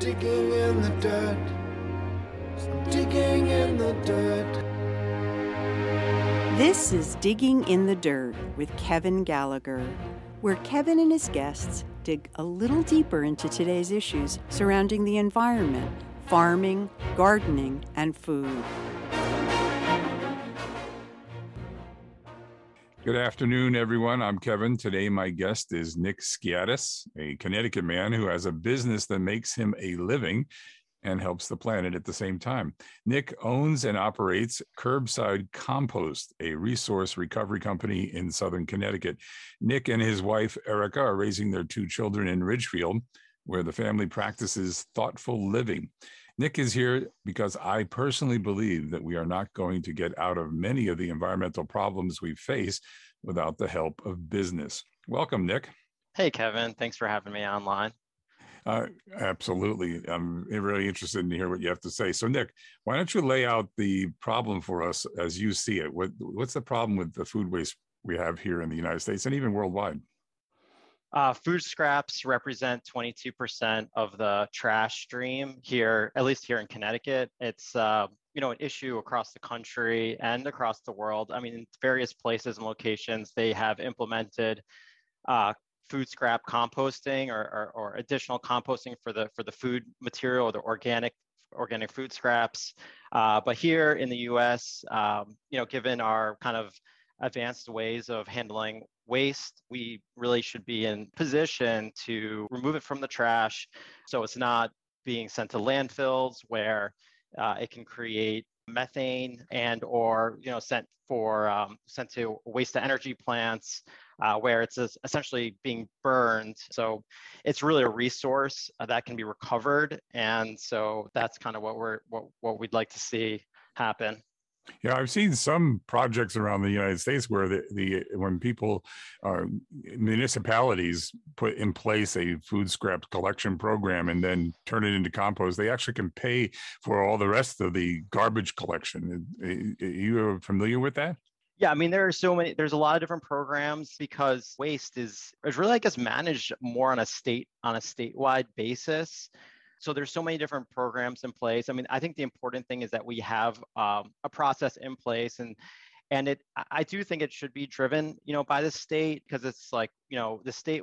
Digging in the dirt. Digging in the dirt. This is Digging in the Dirt with Kevin Gallagher, where Kevin and his guests dig a little deeper into today's issues surrounding the environment, farming, gardening, and food. Good afternoon, everyone. I'm Kevin. Today, my guest is Nick Skiatis, a Connecticut man who has a business that makes him a living and helps the planet at the same time. Nick owns and operates Curbside Compost, a resource recovery company in Southern Connecticut. Nick and his wife, Erica, are raising their two children in Ridgefield, where the family practices thoughtful living. Nick is here because I personally believe that we are not going to get out of many of the environmental problems we face without the help of business. Welcome, Nick. Hey, Kevin. Thanks for having me online. Uh, absolutely. I'm really interested in hear what you have to say. So, Nick, why don't you lay out the problem for us as you see it? What, what's the problem with the food waste we have here in the United States and even worldwide? Uh, food scraps represent 22% of the trash stream here, at least here in Connecticut. It's uh, you know an issue across the country and across the world. I mean, in various places and locations, they have implemented uh, food scrap composting or, or, or, additional composting for the for the food material or the organic organic food scraps. Uh, but here in the U.S., um, you know, given our kind of advanced ways of handling waste, we really should be in position to remove it from the trash so it's not being sent to landfills where uh, it can create methane and or you know sent for um, sent to waste to energy plants uh, where it's essentially being burned. So it's really a resource uh, that can be recovered. And so that's kind of what we're what, what we'd like to see happen yeah, I've seen some projects around the United States where the, the when people uh, municipalities put in place a food scrap collection program and then turn it into compost, they actually can pay for all the rest of the garbage collection. Are you familiar with that? Yeah, I mean, there are so many, there's a lot of different programs because waste is, is really, I guess, managed more on a state, on a statewide basis. So there's so many different programs in place. I mean, I think the important thing is that we have um, a process in place and and it I do think it should be driven, you know, by the state because it's like, you know, the state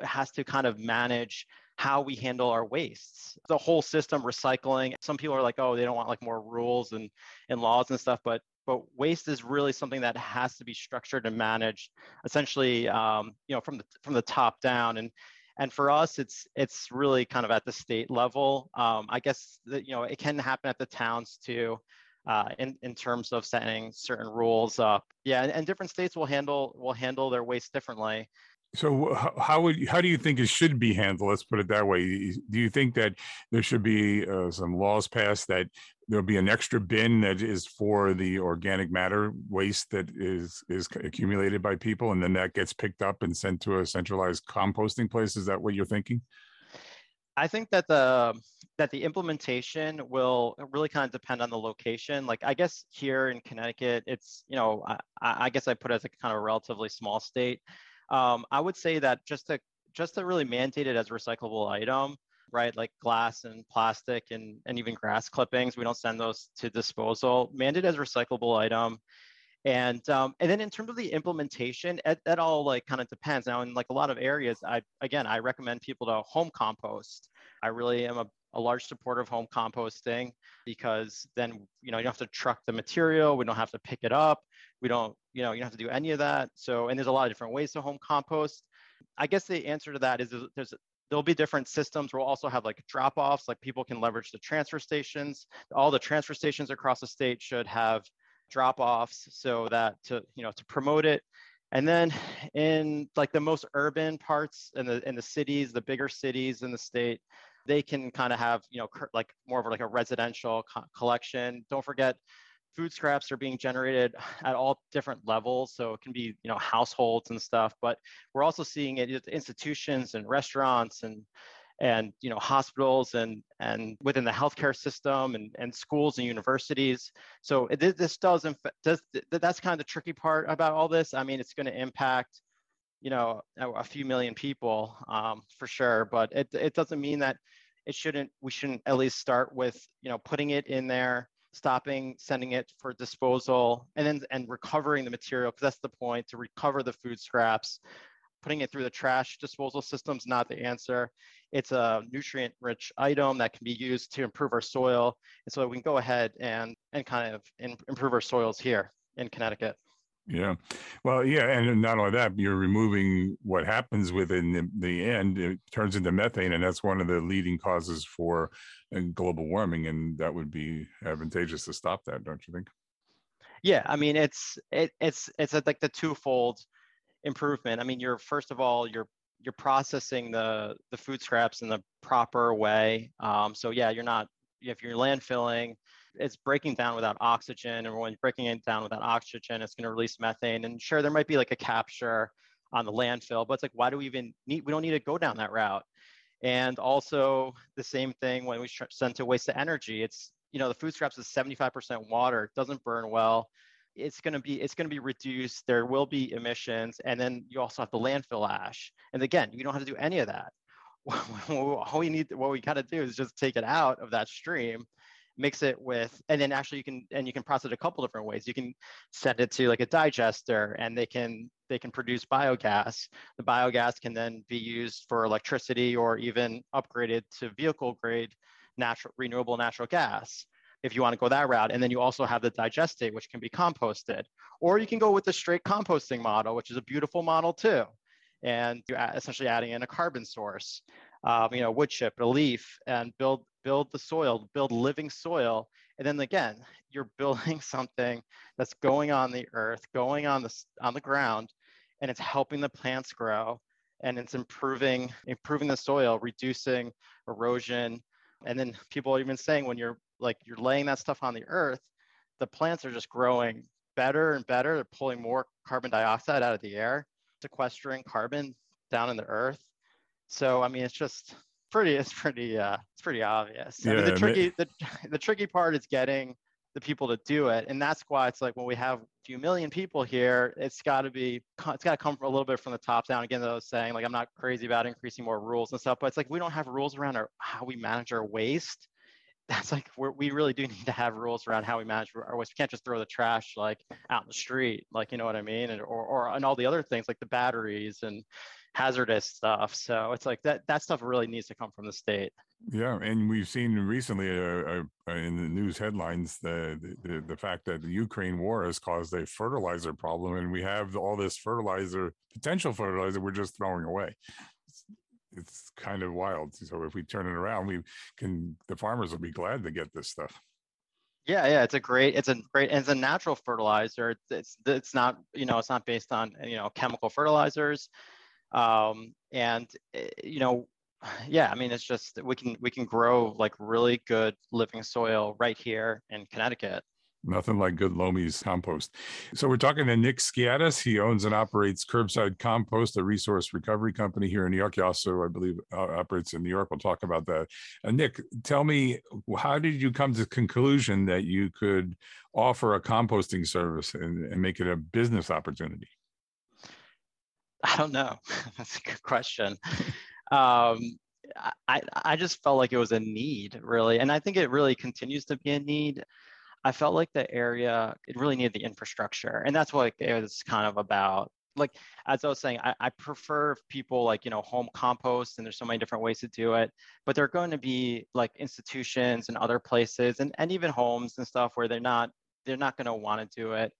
has to kind of manage how we handle our wastes. The whole system recycling. Some people are like, oh, they don't want like more rules and and laws and stuff, but but waste is really something that has to be structured and managed essentially um, you know from the from the top down and and for us it's it's really kind of at the state level. Um, i guess that you know it can happen at the towns too uh, in, in terms of setting certain rules up. Yeah and, and different states will handle will handle their waste differently so how would how do you think it should be handled? Let's put it that way. Do you think that there should be uh, some laws passed that there'll be an extra bin that is for the organic matter waste that is is accumulated by people, and then that gets picked up and sent to a centralized composting place? Is that what you're thinking? I think that the that the implementation will really kind of depend on the location. Like I guess here in Connecticut, it's you know I, I guess I put it as a kind of a relatively small state um, I would say that just to just to really mandate it as a recyclable item, right? Like glass and plastic and, and even grass clippings, we don't send those to disposal. Mandate as a recyclable item. And um, and then in terms of the implementation, that all like kind of depends. Now in like a lot of areas, I again I recommend people to home compost. I really am a, a large supporter of home composting because then you know you don't have to truck the material, we don't have to pick it up, we don't you know you don't have to do any of that. So and there's a lot of different ways to home compost. I guess the answer to that is there's there'll be different systems. We'll also have like drop offs, like people can leverage the transfer stations. All the transfer stations across the state should have drop offs so that to you know to promote it and then in like the most urban parts in the in the cities the bigger cities in the state they can kind of have you know like more of like a residential co- collection don't forget food scraps are being generated at all different levels so it can be you know households and stuff but we're also seeing it at institutions and restaurants and and you know hospitals and and within the healthcare system and, and schools and universities. So it, this does, does that's kind of the tricky part about all this. I mean it's going to impact you know a, a few million people um, for sure but it, it doesn't mean that it shouldn't we shouldn't at least start with you know putting it in there stopping sending it for disposal and then and recovering the material because that's the point to recover the food scraps putting it through the trash disposal system is not the answer. It's a nutrient rich item that can be used to improve our soil and so we can go ahead and and kind of in, improve our soils here in connecticut yeah. Well, yeah. And not only that, you're removing what happens within the, the end, it turns into methane. And that's one of the leading causes for uh, global warming. And that would be advantageous to stop that, don't you think? Yeah. I mean, it's, it, it's, it's like the twofold improvement. I mean, you're, first of all, you're, you're processing the, the food scraps in the proper way. Um, so yeah, you're not, if you're landfilling, it's breaking down without oxygen. And when breaking it down without oxygen, it's going to release methane. And sure, there might be like a capture on the landfill, but it's like, why do we even need, we don't need to go down that route. And also the same thing when we send to waste to energy, it's, you know, the food scraps is 75% water, it doesn't burn well. It's going to be it's going to be reduced. There will be emissions, and then you also have the landfill ash. And again, you don't have to do any of that. All we need, what we got to do is just take it out of that stream mix it with, and then actually you can, and you can process it a couple different ways. You can send it to like a digester and they can, they can produce biogas. The biogas can then be used for electricity or even upgraded to vehicle grade natural, renewable natural gas if you want to go that route. And then you also have the digestate, which can be composted. Or you can go with the straight composting model, which is a beautiful model too. And you're essentially adding in a carbon source, um, you know, wood chip, a leaf, and build build the soil, build living soil. And then again, you're building something that's going on the earth, going on the, on the ground, and it's helping the plants grow and it's improving, improving the soil, reducing erosion. And then people are even saying when you're like, you're laying that stuff on the earth, the plants are just growing better and better. They're pulling more carbon dioxide out of the air, sequestering carbon down in the earth. So, I mean, it's just, pretty it's pretty uh it's pretty obvious. I mean, the tricky the, the tricky part is getting the people to do it and that's why it's like when we have a few million people here it's got to be it's got to come from a little bit from the top down again i was saying like i'm not crazy about increasing more rules and stuff but it's like we don't have rules around our how we manage our waste that's like we really do need to have rules around how we manage our waste we can't just throw the trash like out in the street like you know what i mean and or, or and all the other things like the batteries and hazardous stuff. So it's like that that stuff really needs to come from the state. Yeah, and we've seen recently uh, uh, in the news headlines the, the the fact that the Ukraine war has caused a fertilizer problem, and we have all this fertilizer, potential fertilizer, we're just throwing away. It's, kind of wild. So if we turn it around, we can. The farmers will be glad to get this stuff. Yeah, yeah, it's a great, it's a great, it's a natural fertilizer. It's, it's, it's not, you know, it's not based on, you know, chemical fertilizers um, and eh, you know yeah i mean it's just we can we can grow like really good living soil right here in connecticut Nothing like good Loam's compost. So we're talking to Nick Skiadas. He owns and operates Curbside Compost, a resource recovery company here in New York. He also, I believe, uh, operates in New York. We'll talk about that. Uh, Nick, tell me, how did you come to the conclusion that you could offer a composting service and, and make it a business opportunity? I don't know. That's a good question. Um, I, I just felt like it was a need, really. And I think it really continues to be a need. I felt like the area, it really needed the infrastructure. And that's what it was kind of about. Like, as I was saying, I, I prefer people like, you know, home compost, and there's so many different ways to do it. But there are going to be like institutions and other places and, and even homes and stuff where they're not, they're not going to want to do it.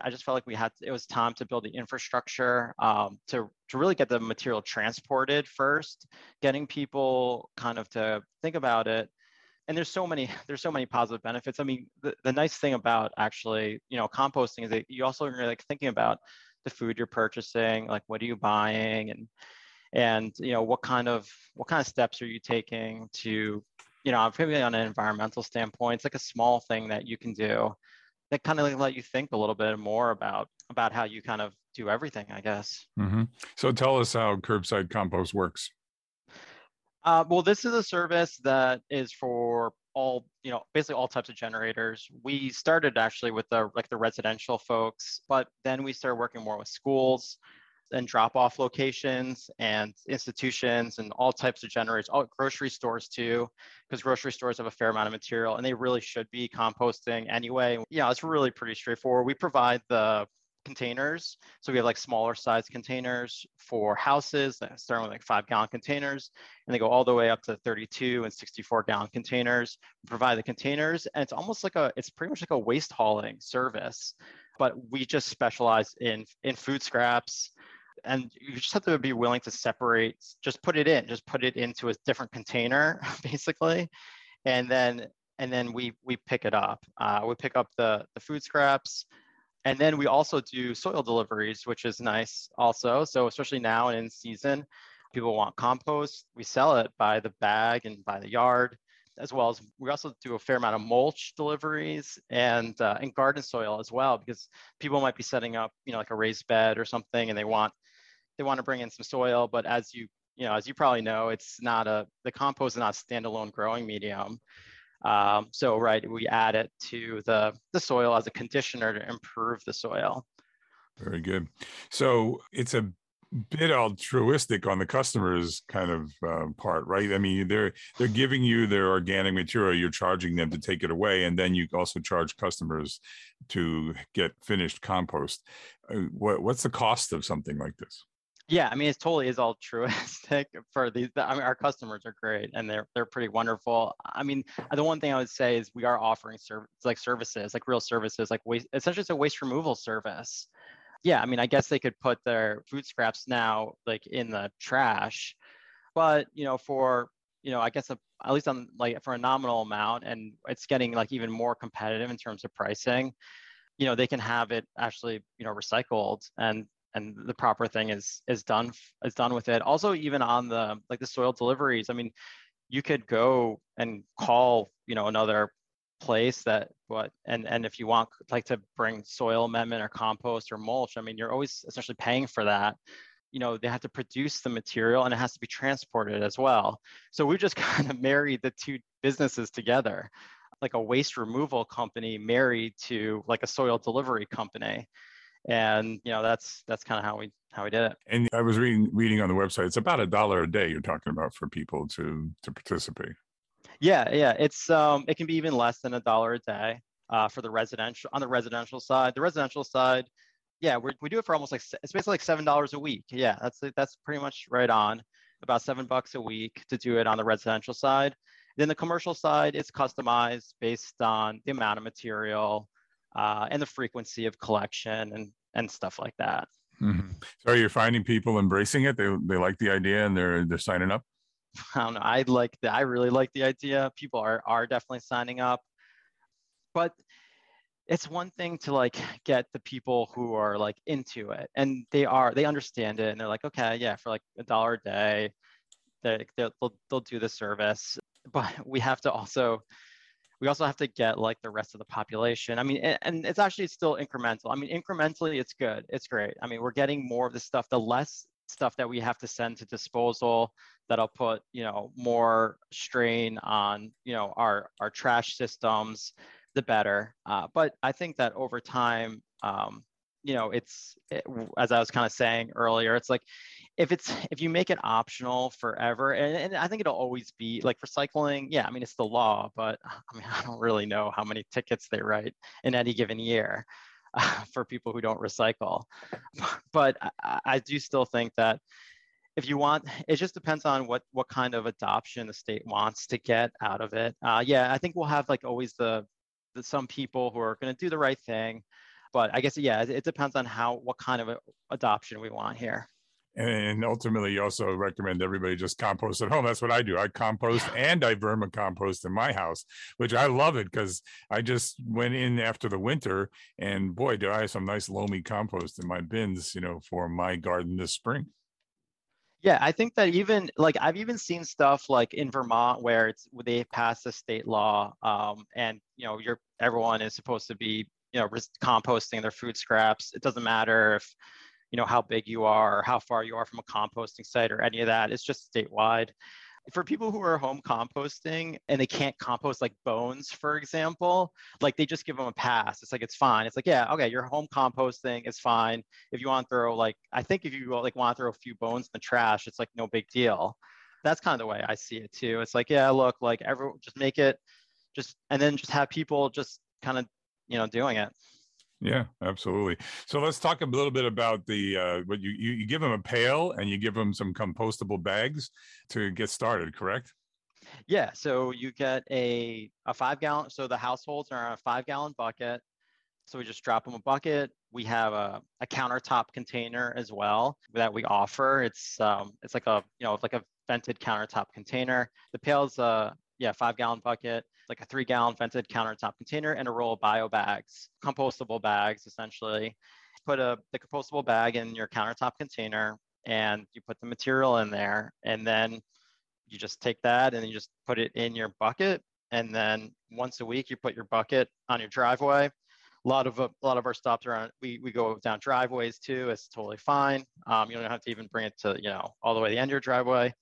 I just felt like we had it was time to build the infrastructure um, to to really get the material transported first, getting people kind of to think about it. And there's so many there's so many positive benefits. I mean, the, the nice thing about actually you know composting is that you also are like thinking about the food you're purchasing, like what are you buying, and and you know what kind of what kind of steps are you taking to you know maybe on an environmental standpoint it's like a small thing that you can do that kind of let you think a little bit more about about how you kind of do everything i guess mm-hmm. so tell us how curbside compost works uh, well this is a service that is for all you know basically all types of generators we started actually with the like the residential folks but then we started working more with schools and drop off locations and institutions and all types of generators, all grocery stores too, because grocery stores have a fair amount of material and they really should be composting anyway. Yeah, it's really pretty straightforward. We provide the containers. So we have like smaller size containers for houses that start with like five gallon containers and they go all the way up to 32 and 64 gallon containers. We provide the containers and it's almost like a, it's pretty much like a waste hauling service, but we just specialize in, in food scraps and you just have to be willing to separate, just put it in, just put it into a different container basically. And then, and then we, we pick it up. Uh, we pick up the, the food scraps, and then we also do soil deliveries, which is nice also. So especially now and in season, people want compost. We sell it by the bag and by the yard, as well as we also do a fair amount of mulch deliveries and uh, and garden soil as well, because people might be setting up, you know, like a raised bed or something, and they want they want to bring in some soil. But as you you know, as you probably know, it's not a the compost is not a standalone growing medium. Um, so right, we add it to the, the soil as a conditioner to improve the soil. Very good. So it's a bit altruistic on the customer's kind of uh, part, right? I mean, they're they're giving you their organic material, you're charging them to take it away, and then you also charge customers to get finished compost. Uh, what what's the cost of something like this? Yeah, I mean, it totally is altruistic for these. I mean, our customers are great and they're they're pretty wonderful. I mean, the one thing I would say is we are offering service like services, like real services, like waste. Essentially, it's a waste removal service. Yeah, I mean, I guess they could put their food scraps now like in the trash, but you know, for you know, I guess a, at least on like for a nominal amount, and it's getting like even more competitive in terms of pricing. You know, they can have it actually you know recycled and and the proper thing is is done is done with it. Also even on the like the soil deliveries i mean you could go and call you know another place that what and and if you want like to bring soil amendment or compost or mulch i mean you're always essentially paying for that. You know they have to produce the material and it has to be transported as well. So we just kind of married the two businesses together. Like a waste removal company married to like a soil delivery company and you know that's that's kind of how we how we did it. And i was reading reading on the website it's about a dollar a day you're talking about for people to to participate. Yeah yeah it's um it can be even less than a dollar a day uh, for the residential on the residential side. The residential side yeah we we do it for almost like it's basically like seven dollars a week. Yeah that's that's pretty much right on about seven bucks a week to do it on the residential side. Then the commercial side it's customized based on the amount of material uh, and the frequency of collection and and stuff like that. Mm-hmm. So, are finding people embracing it? They they like the idea and they're they're signing up. I don't know. I like the. I really like the idea. People are are definitely signing up, but it's one thing to like get the people who are like into it and they are they understand it and they're like okay yeah for like a dollar a day they, they'll, they'll do the service but we have to also we also have to get like the rest of the population. I mean, and, it's actually still incremental. I mean, incrementally, it's good. It's great. I mean, we're getting more of the stuff. The less stuff that we have to send to disposal, that'll put you know more strain on you know our our trash systems, the better. Uh, but I think that over time, um, you know, it's it, as I was kind of saying earlier, it's like if it's if you make it optional forever and, and, i think it'll always be like recycling yeah i mean it's the law but i mean i don't really know how many tickets they write in any given year uh, for people who don't recycle. But I, I, do still think that if you want it just depends on what what kind of adoption the state wants to get out of it. Uh, yeah i think we'll have like always the, the some people who are going to do the right thing but i guess yeah it, it depends on how what kind of adoption we want here and ultimately you also recommend everybody just compost at home. That's what i do. I compost and i vermicompost in my house which i love it because i just went in after the winter and boy do i have some nice loamy compost in my bins you know for my garden this spring. Yeah i think that even like i've even seen stuff like in vermont where it's they pass a state law um, and you know you're everyone is supposed to be you know composting their food scraps. It doesn't matter if you know how big you are or how far you are from a composting site or any of that it's just statewide for people who are home composting and they can't compost like bones, for example, like they just give them a pass. It's like it's fine. It's like yeah, okay, you're home composting. It's fine. If you want to throw like, I think if you like want to throw a few bones in the trash, it's like no big deal. That's kind of the way I see it too. It's like yeah, look, like every just make it, just and then just have people just kind of you know doing it. Yeah, absolutely. So let's talk a little bit about the uh, what you, you you give them a pail and you give them some compostable bags to get started, correct? Yeah. So you get a a five gallon. So the households are on a five gallon bucket. So we just drop them a bucket. We have a, a countertop container as well that we offer. It's um it's like a you know like a vented countertop container. The pail's a yeah five gallon bucket like a three gallon vented countertop container and a roll of bio bags, compostable bags essentially. Put a the compostable bag in your countertop container and you put the material in there and then you just take that and you just put it in your bucket. And then once a week you put your bucket on your driveway. A lot of a lot of our stops are on we, we go down driveways too. It's totally fine. Um, you don't have to even bring it to you know all the way to the end of your driveway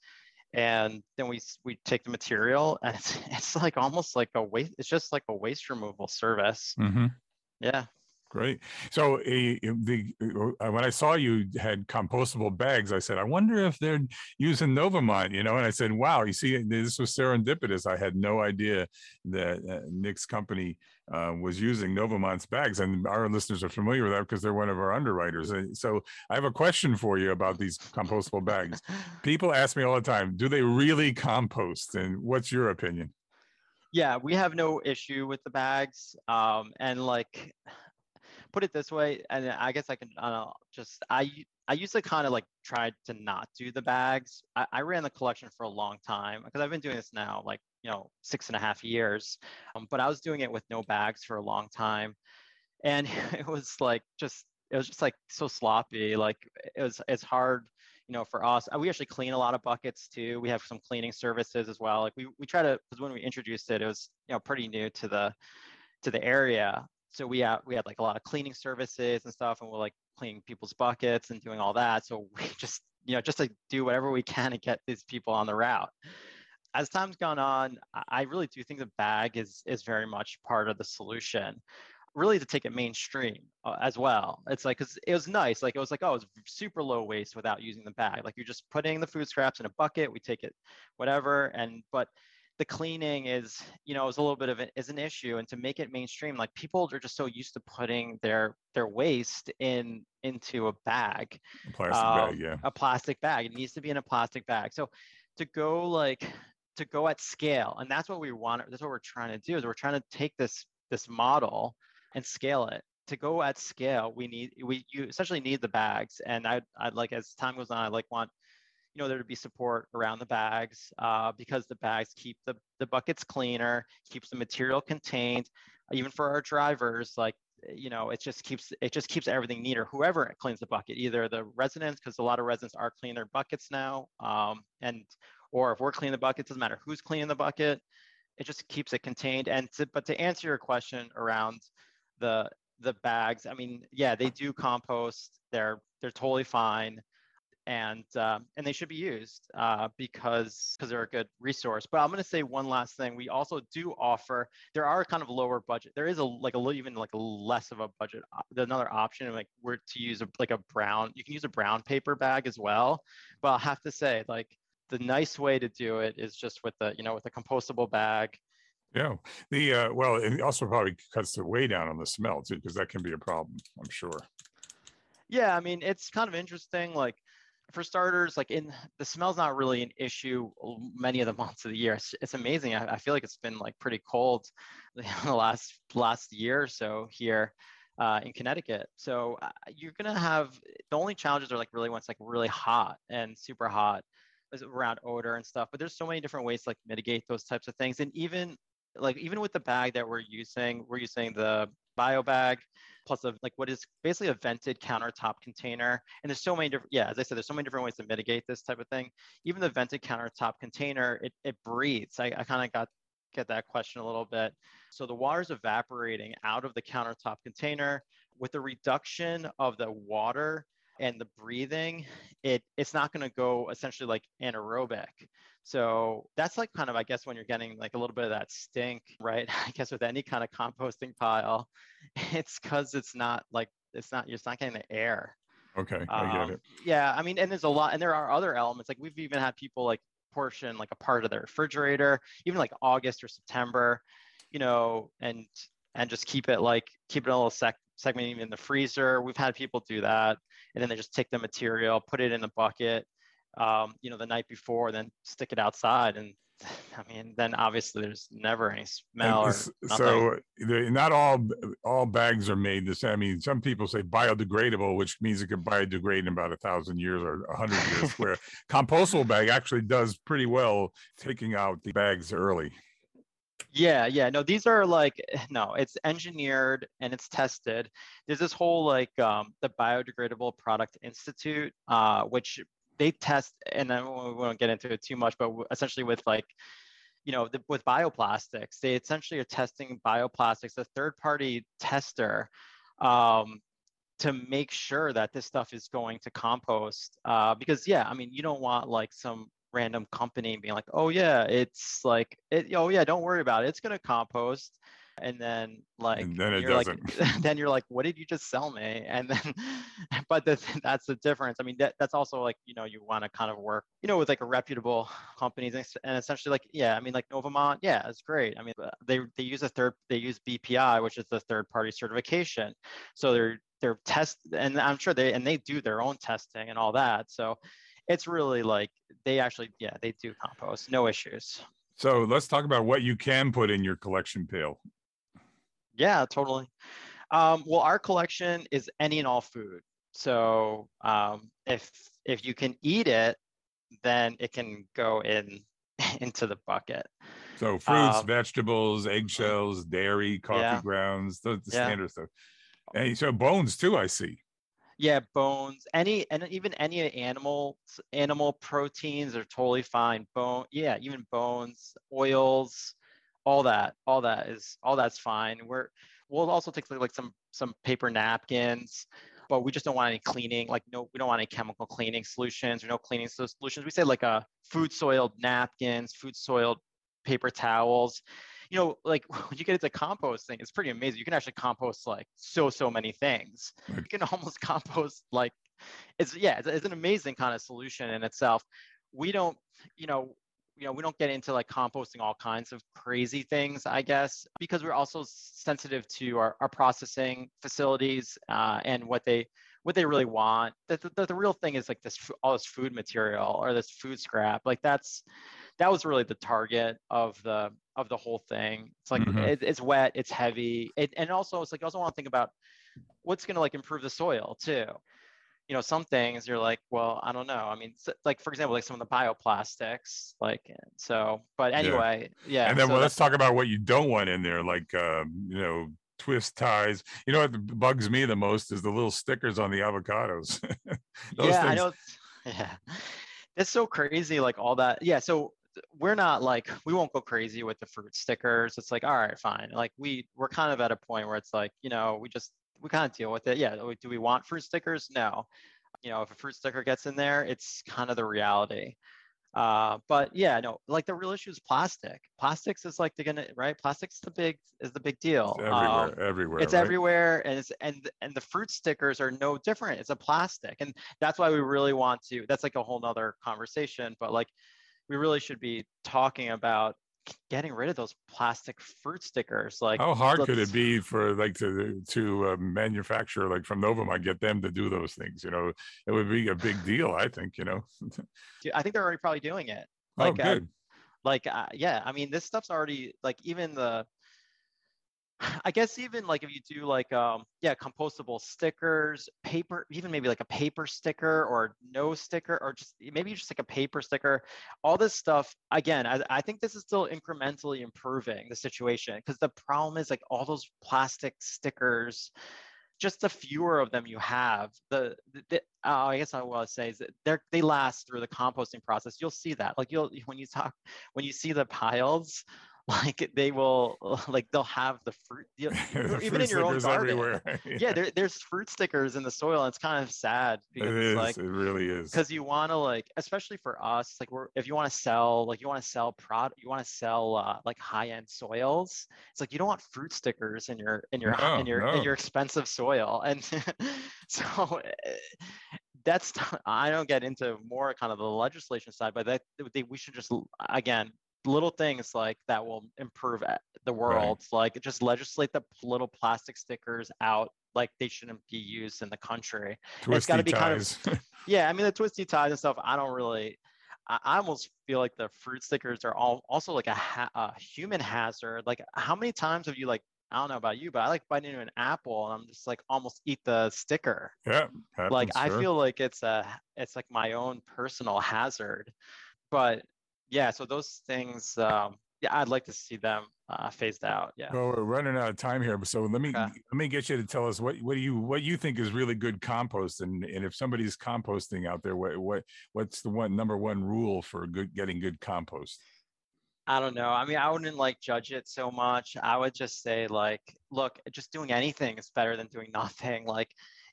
and then we we take the material and it's it's like almost like a waste it's just like a waste removal service mm-hmm. yeah Great. So uh, the uh, when I saw you had compostable bags, I said, I wonder if they're using Novamont, you know. And I said, Wow, you see, this was serendipitous. I had no idea that uh, Nick's company uh, was using Novamont's bags, and our listeners are familiar with that because they're one of our underwriters. So I have a question for you about these compostable bags. People ask me all the time, do they really compost? And what's your opinion? Yeah, we have no issue with the bags. Um, and like put it this way, and I guess I can uh, just I I used to kind of like try to not do the bags. I, I ran the collection for a long time because I've been doing this now like you know six and a half years, um, but I was doing it with no bags for a long time, and it was like just it was just like so sloppy. Like it was it's hard you know, for us, uh, we actually clean a lot of buckets too. We have some cleaning services as well. Like we, we try to, because when we introduced it, it was, you know, pretty new to the, to the area so we had we had like a lot of cleaning services and stuff and we're like cleaning people's buckets and doing all that so we just you know just to do whatever we can to get these people on the route as time's gone on i really do think the bag is is very much part of the solution really to take it mainstream uh, as well. It's like because it was nice like it was like oh it's super low waste without using the bag. Like you're just putting the food scraps in a bucket we take it whatever and but the cleaning is you know is a little bit of it is an issue and to make it mainstream like people are just so used to putting their their waste in into a bag a plastic um, bag yeah. a plastic bag. It needs to be in a plastic bag. So to go like to go at scale and that's what we want that's what we're trying to do is we're trying to take this this model and scale it. To go at scale we need we you essentially need the bags and i i like as time goes on i like want you know there to be support around the bags uh, because the bags keep the, the buckets cleaner keeps the material contained even for our drivers like you know it just keeps it just keeps everything neater. Whoever cleans the bucket either the residents because a lot of residents are cleaning their buckets now um, and or if we're cleaning the bucket doesn't matter who's cleaning the bucket it just keeps it contained and to, but to answer your question around the the bags i mean yeah they do compost they're they're totally fine and uh, and they should be used uh, because because they're a good resource. But I'm going to say one last thing. We also do offer. There are kind of lower budget. There is a like a little even like less of a budget. Another option like we're to use a, like a brown. You can use a brown paper bag as well. But I'll have to say like the nice way to do it is just with the you know with a compostable bag. Yeah. The uh, well, it also probably cuts the way down on the smell too, because that can be a problem. I'm sure. Yeah, I mean, it's kind of interesting. Like for starters, like in the smell's not really an issue many of the months of the year. It's, it's amazing. I, I, feel like it's been like pretty cold the last last year or so here uh, in Connecticut. So uh, you're gonna have the only challenges are like really when it's like really hot and super hot around odor and stuff. But there's so many different ways to like mitigate those types of things. And even like even with the bag that we're using, we're using the bio bag plus a like what is basically a vented countertop container. And there's so many different, yeah, as I said, there's so many different ways to mitigate this type of thing. Even the vented countertop container, it, it breathes. I, I kind of got get that question a little bit. So the water is evaporating out of the countertop container with the reduction of the water and the breathing, it it's not going to go essentially like anaerobic. So that's like kind of, I guess, when you're getting like a little bit of that stink, right? I guess with any kind of composting pile, it's because it's not like it's not you're not getting the air. Okay, I get Um, it. Yeah, I mean, and there's a lot, and there are other elements. Like we've even had people like portion like a part of their refrigerator, even like August or September, you know, and and just keep it like keep it a little sec segment even in the freezer. We've had people do that, and then they just take the material, put it in a bucket, um, you know, the night before, then stick it outside, and I mean, then obviously there's never any smell or so not all all bags are made the same. I mean, some people say biodegradable, which means it could biodegrade in about a thousand years or a hundred years. Where compostable bag actually does pretty well, taking out the bags early. Yeah, yeah. No, these are like no, it's engineered and it's tested. There's this whole like um the Biodegradable Product Institute, uh, which they test, and then we won't get into it too much, but essentially with like, you know, the, with bioplastics, they essentially are testing bioplastics, a third-party tester, um, to make sure that this stuff is going to compost. Uh, because yeah, I mean, you don't want like some random company and being like, oh yeah, it's like, it, oh yeah, don't worry about it, it's gonna compost. And then like, And then it you're doesn't. then you're like, what did you just sell me? And then, but the, that's the difference. I mean, that, that's also like, you know, you want to kind of work, you know, with like a reputable companies and essentially like, yeah, I mean, like Novamont, yeah, it's great. I mean, uh, they, they use a third, they use BPI, which is the third party certification. So they're, they're test, and I'm sure they, and they do their own testing and all that. So it's really like, they actually, yeah, they do compost, no issues. So let's talk about what you can put in your collection pail. Yeah, totally. Um, well, our collection is any and all food. So um, if if you can eat it, then it can go in into the bucket. So fruits, Um, vegetables, eggshells, dairy, coffee Yeah. grounds, the, the Yeah. standard stuff. And so bones too, I see. Yeah, bones, any and even any animal animal proteins are totally fine. Bone, yeah, even bones, oils, all that, all that is all that's fine. We're we'll also take like some some paper napkins, but we just don't want any cleaning. Like no, we don't want any chemical cleaning solutions or no cleaning solutions. We say like uh, a food soiled napkins, food soiled paper towels. You know, like when you get into composting, it's pretty amazing. You can actually compost like so so many things. You can almost compost like it's yeah, it's, it's an amazing kind of solution in itself. We don't, you know, you know, we don't get into like composting all kinds of crazy things, I guess, because we're also sensitive to our, our processing facilities uh, and what they what they really want. The, the, the real thing is like this all this food material or this food scrap. Like that's that was really the target of the of the whole thing. It's like Mhm. it, it's wet, it's heavy, it, and also it's like I also want to think about what's going to like improve the soil too you know some things you're like well i don't know i mean like for example like some of the bioplastics like so but anyway yeah, and then so well, let's talk about what you don't want in there, like um, you know, twist ties. You know what bugs me the most is the little stickers on the avocados. those yeah i know yeah it's so crazy like all that yeah so we're not like we won't go crazy with the fruit stickers. It's like all right fine. Like we we're kind of at a point where it's like you know we just we kind of deal with it. Yeah do we- want fruit stickers? No. You know if a fruit sticker gets in there it's kind of the reality. Uh, but yeah no like the real issue is plastic. Plastics is like they're gonna right? Plastics the big is the big deal. It's Um, everywhere, everywhere. it's right? everywhere and it's and and the fruit stickers are no different. It's a plastic and that's why we really want to that's like a whole nother conversation but like we really should be talking about getting rid of those plastic fruit stickers like How hard could it be for like to to uh, manufacture like from Novum? I get them to do those things. You know, it would be a big deal. I think. You know. i think they're already probably doing it oh, like uh, good. like uh, yeah i mean this stuff's already like even the i guess even like if you do like um yeah compostable stickers paper even maybe like a paper sticker or no sticker or just maybe just like a paper sticker all this stuff again i, I think this is still incrementally improving the situation because the problem is like all those plastic stickers just the fewer of them you have, the, the, the uh, I guess I will say is that they they last through the composting process. You'll see that, like you'll when you talk when you see the piles, like they will like they'll have the fruit you know, The even fruit in your own garden. everywhere. Yeah, there, there's fruit stickers in the soil. And it's kind of sad it because is. it's like it really is. because you want to like especially for us like we're if you want to sell like you want to sell product you want to sell uh, like high end soils it's like you don't want fruit stickers in your in your No, in your no. in your expensive soil and so that's I don't get into more kind of the legislation side but that they, we should just again little things like that will improve the world like just legislate the little plastic stickers out like they shouldn't be used in the country Twisty it's gotta be kind of- yeah, I mean the twisty ties and stuff. I don't really. I, I almost feel like the fruit stickers are all also like a, ha- a human hazard. Like, how many times have you like? I don't know about you, but I like biting into an apple and I'm just like almost eat the sticker. yeah. like happens, I sure. feel like it's a it's like my own personal hazard. But yeah, so those things. Um, yeah, I'd like to see them uh, phased out. Yeah. Well, we're running out of time here, so let me Okay. let me get you to tell us what what do you what you think is really good compost, and and if somebody's composting out there, what what what's the one number one rule for good getting good compost? I don't know. I mean, I wouldn't like judge it so much. I would just say like, look, just doing anything is better than doing nothing. Like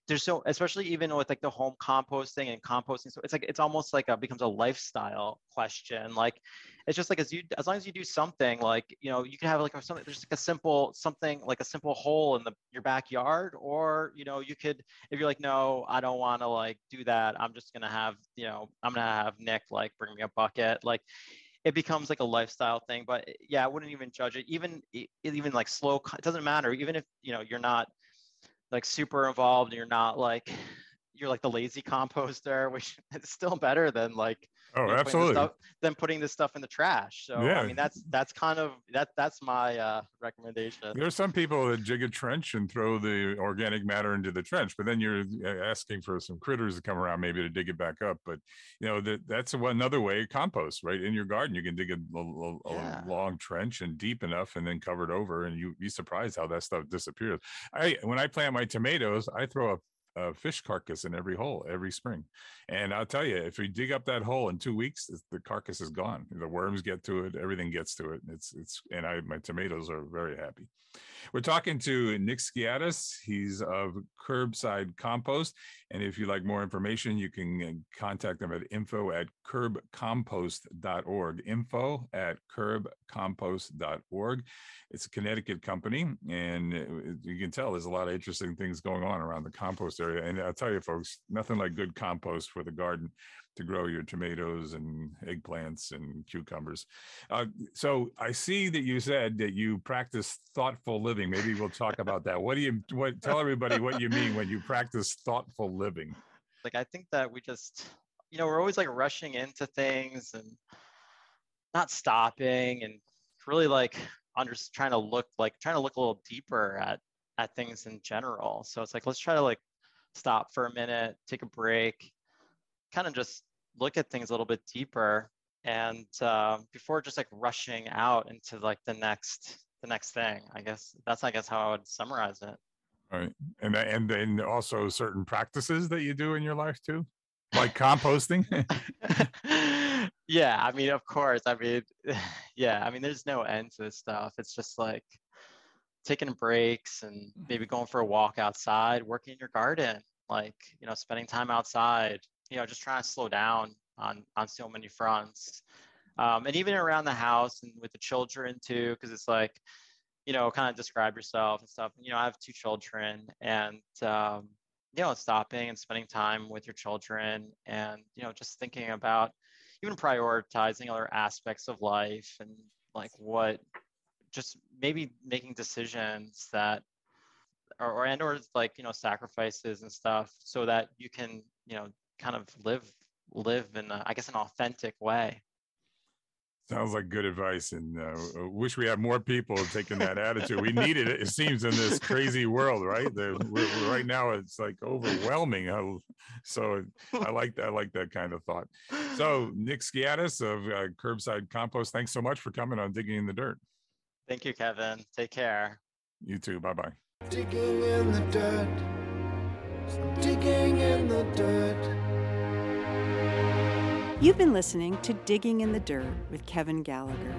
there's so especially even with like the home composting and composting. So it's like it's almost like a becomes a lifestyle question. Like it's just like as you as long as you do something, like you know, you can have like something there's like a simple something like a simple hole in the your backyard, or you know, you could if you're like, no, I don't want to like do that. I'm just gonna have, you know, I'm gonna have Nick like bring me a bucket. Like it becomes like a lifestyle thing but yeah i wouldn't even judge it even even like slow it doesn't matter even if you know you're not like super involved and you're not like you're like the lazy composter which is still better than like Oh, you know, putting this absolutely. stuff, than putting this stuff in the trash so Yeah. i mean that's that's kind of that that's my uh recommendation There are some people that dig a trench and throw the organic matter into the trench, but then you're uh, asking for some critters to come around maybe to dig it back up. But you know that that's one another way compost right in your garden. You can dig a, a- a- a Yeah. long trench and deep enough, and then cover it over, and you'd be surprised how that stuff disappears. I when I plant my tomatoes, I throw a a fish carcass in every hole every spring. And I'll tell you, if you dig up that hole in two weeks, the carcass is gone. The worms get to it, everything gets to it. It's it's and I my tomatoes are very happy. We're talking to Nick Skiatis. He's of Curbside Compost. And if you'd like more information, you can uh, contact them at info at curbcompost.org. Info at curbcompost.org. It's a Connecticut company, and uh, you can tell there's a lot of interesting things going on around the compost area. And I'll tell you, folks, nothing like good compost for the garden to grow your tomatoes and eggplants and cucumbers. Uh, so I see that you said that you practice thoughtful living. Maybe we'll talk about that. What do you what tell everybody what you mean when you practice thoughtful living? like i think that we just you know we're always like rushing into things and not stopping and really like under trying to look like trying to look a little deeper at at things in general so it's like let's try to like stop for a minute take a break kind of just look at things a little bit deeper and uh, before just like rushing out into like the next the next thing i guess that's i guess how i would summarize it Right. And tha- and then also certain practices that you do in your life too, like composting. yeah, I mean, of course. I mean, yeah, I mean, there's no end to this stuff. It's just like taking breaks and maybe going for a walk outside, working in your garden, like, you know, spending time outside, you know, just trying to slow down on on so many fronts. Um, and even around the house and with the children too, because it's like, you know, kind of describe yourself and stuff. You know, I have two children and um, you know, stopping and spending time with your children and, you know, just thinking about even prioritizing other aspects of life and like what just maybe making decisions that or, or and or like, you know, sacrifices and stuff so that you can, you know, kind of live live in a, I guess an authentic way. Sounds like good advice, and uh, I wish we had more people taking that attitude. We need it. It seems in this crazy world, right? The, we're, we're- right now, it's like overwhelming. How, so I like that. I like that kind of thought. So Nick Skiatis of uh, Curbside Compost, thanks so much for coming on Digging in the Dirt. Thank you, Kevin. Take care. You too. Bye bye. Digging in the dirt. Digging in the dirt. You've been listening to Digging in the Dirt with Kevin Gallagher.